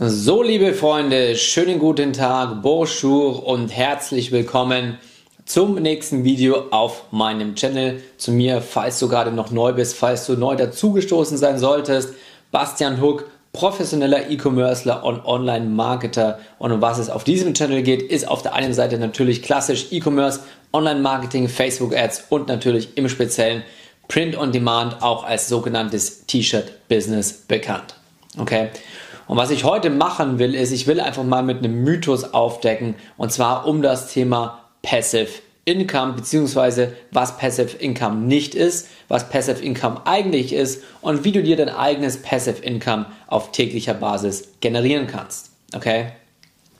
So, liebe Freunde, schönen guten Tag, bonjour und herzlich willkommen zum nächsten Video auf meinem Channel. Zu mir, falls du gerade noch neu bist, falls du neu dazugestoßen sein solltest, Bastian Huck, professioneller E-Commercer und Online-Marketer. Und um was es auf diesem Channel geht, ist auf der einen Seite natürlich klassisch E-Commerce, Online-Marketing, Facebook-Ads und natürlich im Speziellen Print on Demand, auch als sogenanntes T-Shirt-Business bekannt. Okay? Und was ich heute machen will, ist, ich will einfach mal mit einem Mythos aufdecken und zwar um das Thema Passive Income beziehungsweise was Passive Income nicht ist, was Passive Income eigentlich ist und wie du dir dein eigenes Passive Income auf täglicher Basis generieren kannst. Okay?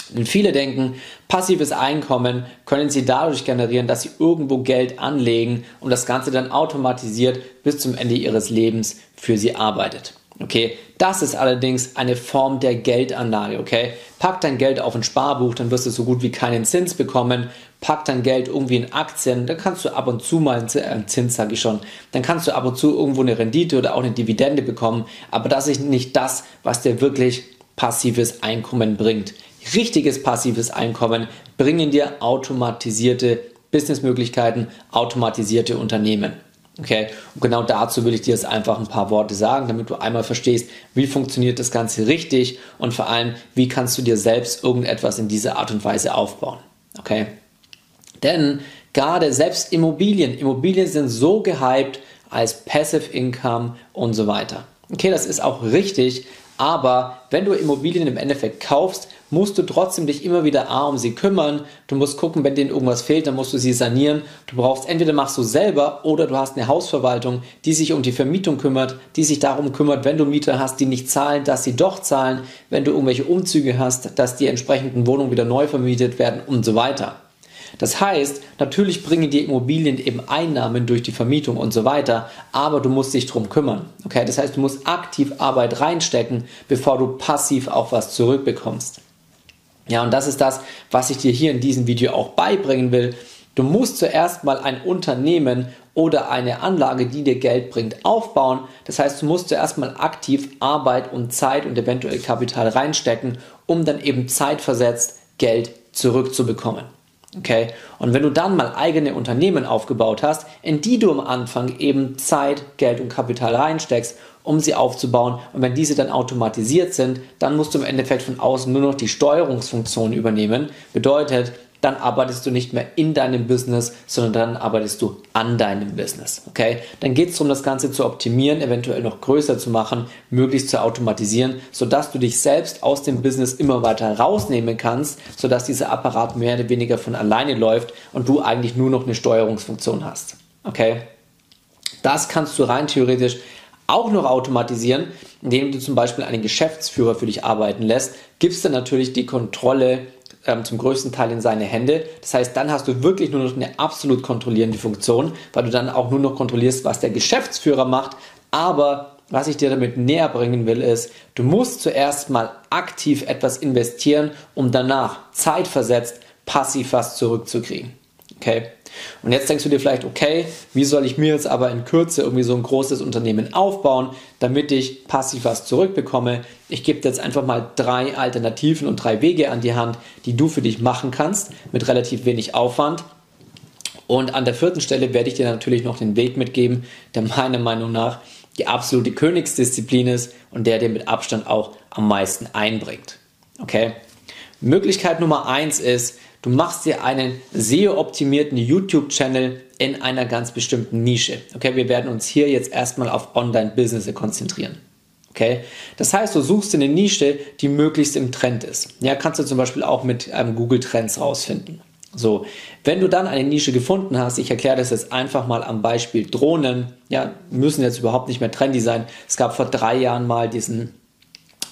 Denn viele denken, passives Einkommen können sie dadurch generieren, dass sie irgendwo Geld anlegen und das Ganze dann automatisiert bis zum Ende ihres Lebens für sie arbeitet. Okay, das ist allerdings eine Form der Geldanlage. Okay, pack dein Geld auf ein Sparbuch, dann wirst du so gut wie keinen Zins bekommen. Pack dein Geld irgendwie in Aktien, dann kannst du ab und zu mal einen äh, Zins, sage ich schon, dann kannst du ab und zu irgendwo eine Rendite oder auch eine Dividende bekommen. Aber das ist nicht das, was dir wirklich passives Einkommen bringt. Richtiges passives Einkommen bringen dir automatisierte Businessmöglichkeiten, automatisierte Unternehmen. Okay, und genau dazu will ich dir jetzt einfach ein paar Worte sagen, damit du einmal verstehst, wie funktioniert das Ganze richtig und vor allem, wie kannst du dir selbst irgendetwas in dieser Art und Weise aufbauen. Okay, denn gerade selbst Immobilien, Immobilien sind so gehypt als Passive Income und so weiter. Okay, das ist auch richtig, aber wenn du Immobilien im Endeffekt kaufst, musst du trotzdem dich immer wieder A um sie kümmern. Du musst gucken, wenn denen irgendwas fehlt, dann musst du sie sanieren. Du brauchst entweder machst du selber oder du hast eine Hausverwaltung, die sich um die Vermietung kümmert, die sich darum kümmert, wenn du Mieter hast, die nicht zahlen, dass sie doch zahlen, wenn du irgendwelche Umzüge hast, dass die entsprechenden Wohnungen wieder neu vermietet werden und so weiter. Das heißt, natürlich bringen die Immobilien eben Einnahmen durch die Vermietung und so weiter, aber du musst dich drum kümmern. Okay, das heißt, du musst aktiv Arbeit reinstecken, bevor du passiv auch was zurückbekommst. Ja, und das ist das, was ich dir hier in diesem Video auch beibringen will. Du musst zuerst mal ein Unternehmen oder eine Anlage, die dir Geld bringt, aufbauen. Das heißt, du musst zuerst mal aktiv Arbeit und Zeit und eventuell Kapital reinstecken, um dann eben zeitversetzt Geld zurückzubekommen. Okay? Und wenn du dann mal eigene Unternehmen aufgebaut hast, in die du am Anfang eben Zeit, Geld und Kapital reinsteckst, um sie aufzubauen, und wenn diese dann automatisiert sind, dann musst du im Endeffekt von außen nur noch die Steuerungsfunktion übernehmen. Bedeutet, dann arbeitest du nicht mehr in deinem Business, sondern dann arbeitest du an deinem Business. Okay? Dann geht es darum, das Ganze zu optimieren, eventuell noch größer zu machen, möglichst zu automatisieren, sodass du dich selbst aus dem Business immer weiter rausnehmen kannst, sodass dieser Apparat mehr oder weniger von alleine läuft und du eigentlich nur noch eine Steuerungsfunktion hast. Okay? Das kannst du rein theoretisch auch noch automatisieren, indem du zum Beispiel einen Geschäftsführer für dich arbeiten lässt, gibst du natürlich die Kontrolle ähm, zum größten Teil in seine Hände. Das heißt, dann hast du wirklich nur noch eine absolut kontrollierende Funktion, weil du dann auch nur noch kontrollierst, was der Geschäftsführer macht. Aber was ich dir damit näher bringen will, ist, du musst zuerst mal aktiv etwas investieren, um danach zeitversetzt passiv was zurückzukriegen. Okay? Und jetzt denkst du dir vielleicht, okay, wie soll ich mir jetzt aber in Kürze irgendwie so ein großes Unternehmen aufbauen, damit ich passiv was zurückbekomme? Ich gebe dir jetzt einfach mal drei Alternativen und drei Wege an die Hand, die du für dich machen kannst, mit relativ wenig Aufwand. Und an der vierten Stelle werde ich dir natürlich noch den Weg mitgeben, der meiner Meinung nach die absolute Königsdisziplin ist und der dir mit Abstand auch am meisten einbringt. Okay? Möglichkeit Nummer eins ist, Du machst dir einen SEO-optimierten YouTube-Channel in einer ganz bestimmten Nische. Okay, wir werden uns hier jetzt erstmal auf Online-Business konzentrieren. Okay? Das heißt, du suchst eine Nische, die möglichst im Trend ist. Ja, kannst du zum Beispiel auch mit ähm, Google Trends rausfinden. So, wenn du dann eine Nische gefunden hast, ich erkläre das jetzt einfach mal am Beispiel Drohnen, ja, müssen jetzt überhaupt nicht mehr trendy sein. Es gab vor drei Jahren mal diesen,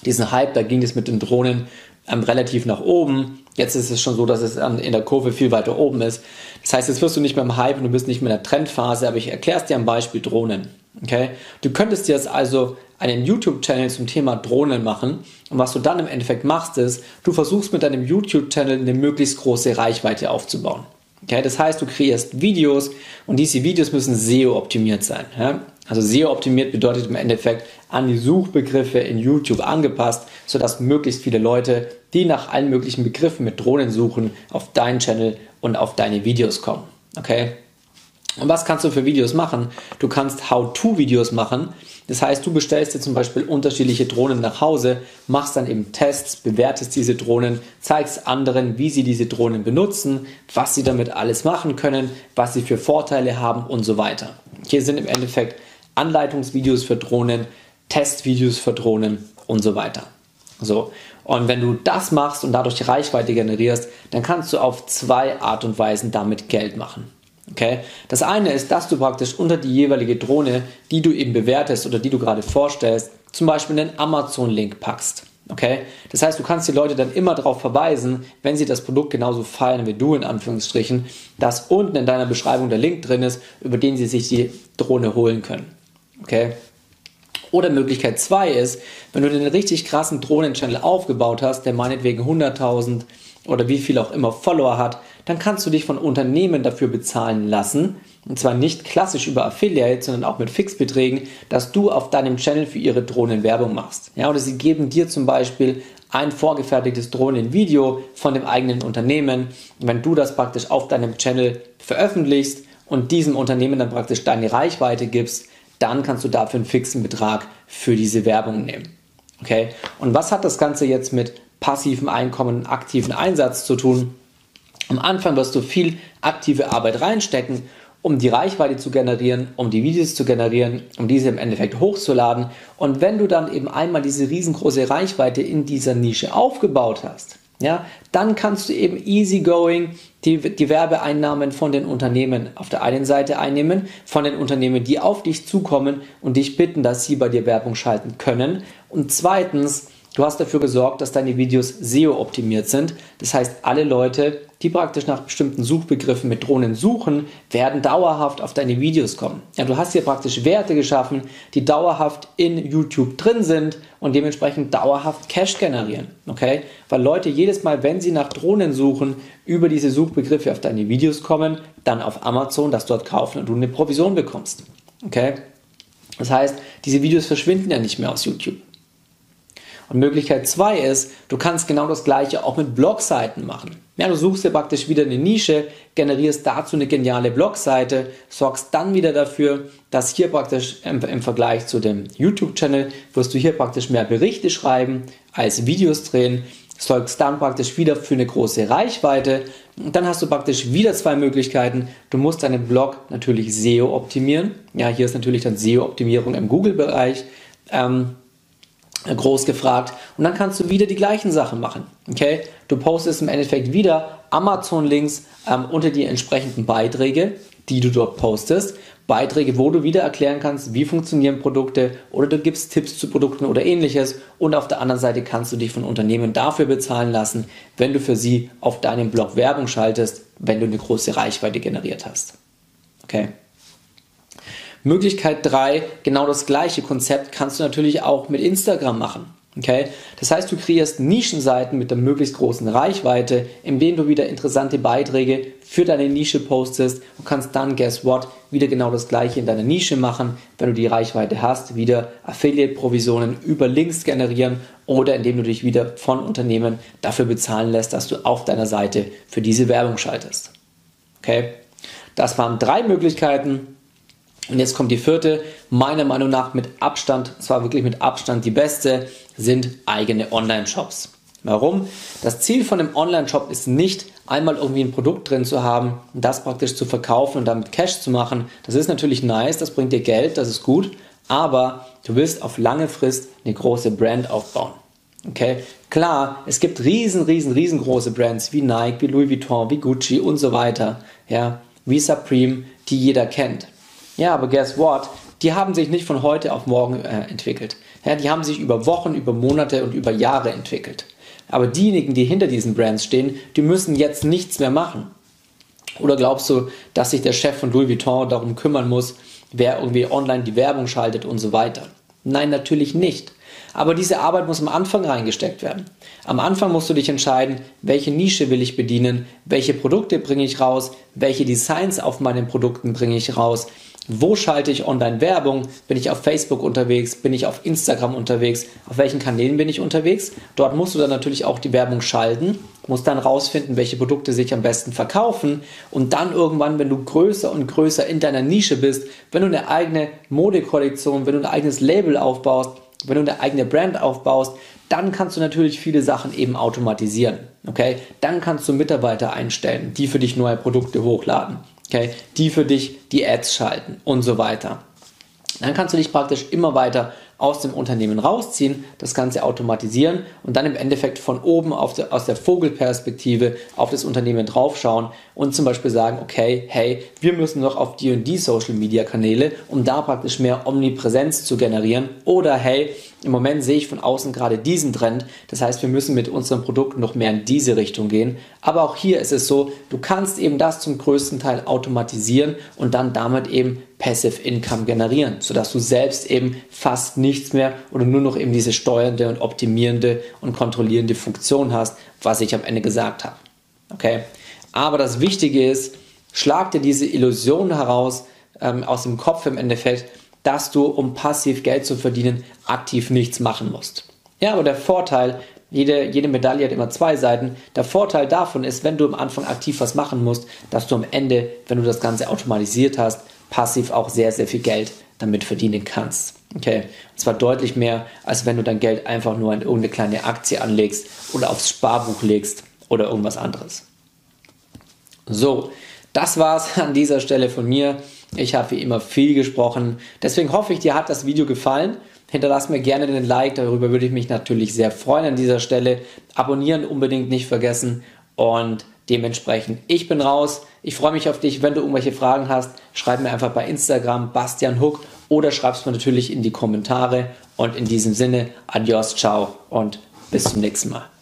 diesen Hype, da ging es mit den Drohnen ähm, relativ nach oben. Jetzt ist es schon so, dass es ähm, in der Kurve viel weiter oben ist. Das heißt, jetzt wirst du nicht mehr im Hype und du bist nicht mehr in der Trendphase, aber ich erkläre es dir am Beispiel Drohnen. Okay? Du könntest jetzt also einen YouTube-Channel zum Thema Drohnen machen und was du dann im Endeffekt machst, ist, du versuchst mit deinem YouTube-Channel eine möglichst große Reichweite aufzubauen. Okay? Das heißt, du kreierst Videos und diese Videos müssen SEO-optimiert sein. Ja? Also SEO-optimiert bedeutet im Endeffekt an die Suchbegriffe in YouTube angepasst, sodass möglichst viele Leute, die nach allen möglichen Begriffen mit Drohnen suchen, auf deinen Channel und auf deine Videos kommen. Okay? Und was kannst du für Videos machen? Du kannst How-To-Videos machen. Das heißt, du bestellst dir zum Beispiel unterschiedliche Drohnen nach Hause, machst dann eben Tests, bewertest diese Drohnen, zeigst anderen, wie sie diese Drohnen benutzen, was sie damit alles machen können, was sie für Vorteile haben und so weiter. Hier sind im Endeffekt Anleitungsvideos für Drohnen, Testvideos für Drohnen und so weiter. So. Und wenn du das machst und dadurch Reichweite generierst, dann kannst du auf zwei Art und Weisen damit Geld machen. Okay? Das eine ist, dass du praktisch unter die jeweilige Drohne, die du eben bewertest oder die du gerade vorstellst, zum Beispiel einen Amazon-Link packst. Okay? Das heißt, du kannst die Leute dann immer darauf verweisen, wenn sie das Produkt genauso feiern wie du in Anführungsstrichen, dass unten in deiner Beschreibung der Link drin ist, über den sie sich die Drohne holen können. Okay? Oder Möglichkeit 2 ist, wenn du den richtig krassen Drohnen-Channel aufgebaut hast, der meinetwegen 100.000 oder wie viel auch immer Follower hat, dann kannst du dich von Unternehmen dafür bezahlen lassen. Und zwar nicht klassisch über Affiliate, sondern auch mit Fixbeträgen, dass du auf deinem Channel für ihre Drohnen Werbung machst. Ja, oder sie geben dir zum Beispiel ein vorgefertigtes Drohnenvideo von dem eigenen Unternehmen. wenn du das praktisch auf deinem Channel veröffentlichst und diesem Unternehmen dann praktisch deine Reichweite gibst, dann kannst du dafür einen fixen Betrag für diese Werbung nehmen. Okay? Und was hat das Ganze jetzt mit passivem Einkommen, aktiven Einsatz zu tun? Am Anfang wirst du viel aktive Arbeit reinstecken, um die Reichweite zu generieren, um die Videos zu generieren, um diese im Endeffekt hochzuladen. Und wenn du dann eben einmal diese riesengroße Reichweite in dieser Nische aufgebaut hast, ja, dann kannst du eben easygoing die, die Werbeeinnahmen von den Unternehmen auf der einen Seite einnehmen, von den Unternehmen, die auf dich zukommen und dich bitten, dass sie bei dir Werbung schalten können. Und zweitens, du hast dafür gesorgt, dass deine Videos SEO optimiert sind. Das heißt, alle Leute, die praktisch nach bestimmten Suchbegriffen mit Drohnen suchen, werden dauerhaft auf deine Videos kommen. Ja, du hast hier praktisch Werte geschaffen, die dauerhaft in YouTube drin sind und dementsprechend dauerhaft Cash generieren. Okay? Weil Leute jedes Mal, wenn sie nach Drohnen suchen, über diese Suchbegriffe auf deine Videos kommen, dann auf Amazon das dort kaufen und du eine Provision bekommst. Okay? Das heißt, diese Videos verschwinden ja nicht mehr aus YouTube. Und Möglichkeit 2 ist, du kannst genau das gleiche auch mit Blogseiten machen. Ja, du suchst dir praktisch wieder eine Nische, generierst dazu eine geniale Blogseite, sorgst dann wieder dafür, dass hier praktisch im, im Vergleich zu dem YouTube-Channel wirst du hier praktisch mehr Berichte schreiben als Videos drehen, sorgst dann praktisch wieder für eine große Reichweite. Und dann hast du praktisch wieder zwei Möglichkeiten. Du musst deinen Blog natürlich SEO optimieren. Ja, hier ist natürlich dann SEO-Optimierung im Google-Bereich. Ähm, groß gefragt und dann kannst du wieder die gleichen Sachen machen. Okay? Du postest im Endeffekt wieder Amazon-Links ähm, unter die entsprechenden Beiträge, die du dort postest. Beiträge, wo du wieder erklären kannst, wie funktionieren Produkte oder du gibst Tipps zu Produkten oder ähnliches. Und auf der anderen Seite kannst du dich von Unternehmen dafür bezahlen lassen, wenn du für sie auf deinem Blog Werbung schaltest, wenn du eine große Reichweite generiert hast. Okay? Möglichkeit 3, genau das gleiche Konzept kannst du natürlich auch mit Instagram machen. Okay? Das heißt, du kreierst Nischenseiten mit der möglichst großen Reichweite, in denen du wieder interessante Beiträge für deine Nische postest und kannst dann, guess what, wieder genau das gleiche in deiner Nische machen, wenn du die Reichweite hast, wieder Affiliate-Provisionen über Links generieren oder indem du dich wieder von Unternehmen dafür bezahlen lässt, dass du auf deiner Seite für diese Werbung schaltest. Okay? Das waren drei Möglichkeiten, und jetzt kommt die vierte, meiner Meinung nach mit Abstand, zwar wirklich mit Abstand die beste, sind eigene Online-Shops. Warum? Das Ziel von einem Online-Shop ist nicht, einmal irgendwie ein Produkt drin zu haben das praktisch zu verkaufen und damit Cash zu machen. Das ist natürlich nice, das bringt dir Geld, das ist gut, aber du willst auf lange Frist eine große Brand aufbauen. Okay, klar, es gibt riesen, riesen, riesengroße Brands wie Nike, wie Louis Vuitton, wie Gucci und so weiter, ja, wie Supreme, die jeder kennt. Ja, aber guess what? Die haben sich nicht von heute auf morgen äh, entwickelt. Ja, die haben sich über Wochen, über Monate und über Jahre entwickelt. Aber diejenigen, die hinter diesen Brands stehen, die müssen jetzt nichts mehr machen. Oder glaubst du, dass sich der Chef von Louis Vuitton darum kümmern muss, wer irgendwie online die Werbung schaltet und so weiter? Nein, natürlich nicht. Aber diese Arbeit muss am Anfang reingesteckt werden. Am Anfang musst du dich entscheiden, welche Nische will ich bedienen, welche Produkte bringe ich raus, welche Designs auf meinen Produkten bringe ich raus, wo schalte ich Online-Werbung? Bin ich auf Facebook unterwegs? Bin ich auf Instagram unterwegs? Auf welchen Kanälen bin ich unterwegs? Dort musst du dann natürlich auch die Werbung schalten, musst dann rausfinden, welche Produkte sich am besten verkaufen und dann irgendwann, wenn du größer und größer in deiner Nische bist, wenn du eine eigene Modekollektion, wenn du ein eigenes Label aufbaust, wenn du eine eigene Brand aufbaust, dann kannst du natürlich viele Sachen eben automatisieren. Okay? Dann kannst du Mitarbeiter einstellen, die für dich neue Produkte hochladen okay, die für dich die Ads schalten und so weiter. Dann kannst du dich praktisch immer weiter aus dem Unternehmen rausziehen, das Ganze automatisieren und dann im Endeffekt von oben der, aus der Vogelperspektive auf das Unternehmen draufschauen und zum Beispiel sagen, okay, hey, wir müssen noch auf die und die Social Media Kanäle, um da praktisch mehr Omnipräsenz zu generieren oder hey, im Moment sehe ich von außen gerade diesen Trend. Das heißt, wir müssen mit unseren Produkten noch mehr in diese Richtung gehen. Aber auch hier ist es so, du kannst eben das zum größten Teil automatisieren und dann damit eben Passive Income generieren, sodass du selbst eben fast nichts mehr oder nur noch eben diese steuernde und optimierende und kontrollierende Funktion hast, was ich am Ende gesagt habe. Okay? Aber das Wichtige ist, schlag dir diese Illusion heraus ähm, aus dem Kopf im Endeffekt, dass du, um passiv Geld zu verdienen, aktiv nichts machen musst. Ja, aber der Vorteil, jede, jede Medaille hat immer zwei Seiten. Der Vorteil davon ist, wenn du am Anfang aktiv was machen musst, dass du am Ende, wenn du das Ganze automatisiert hast, passiv auch sehr, sehr viel Geld damit verdienen kannst. Okay, und zwar deutlich mehr, als wenn du dein Geld einfach nur in irgendeine kleine Aktie anlegst oder aufs Sparbuch legst oder irgendwas anderes. So, das war's an dieser Stelle von mir. Ich habe wie immer viel gesprochen. Deswegen hoffe ich, dir hat das Video gefallen. Hinterlass mir gerne den Like, darüber würde ich mich natürlich sehr freuen an dieser Stelle. Abonnieren unbedingt nicht vergessen und dementsprechend, ich bin raus. Ich freue mich auf dich. Wenn du irgendwelche Fragen hast, schreib mir einfach bei Instagram Bastian Hook oder schreib es mir natürlich in die Kommentare. Und in diesem Sinne, adios, ciao und bis zum nächsten Mal.